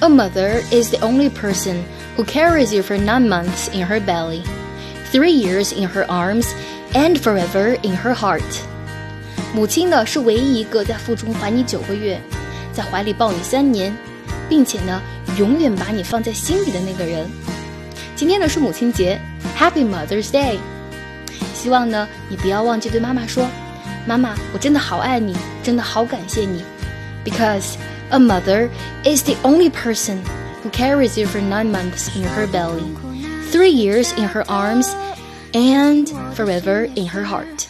A mother is the only person who carries you for nine months in her belly, three years in her arms, and forever in her heart. 母亲呢是唯一一个在腹中怀你九个月，在怀里抱你三年，并且呢永远把你放在心里的那个人。今天呢是母亲节，Happy Mother's Day！希望呢你不要忘记对妈妈说，妈妈，我真的好爱你，真的好感谢你，because a mother is the only person who carries you for nine months in her belly, three years in her arms, and forever in her heart.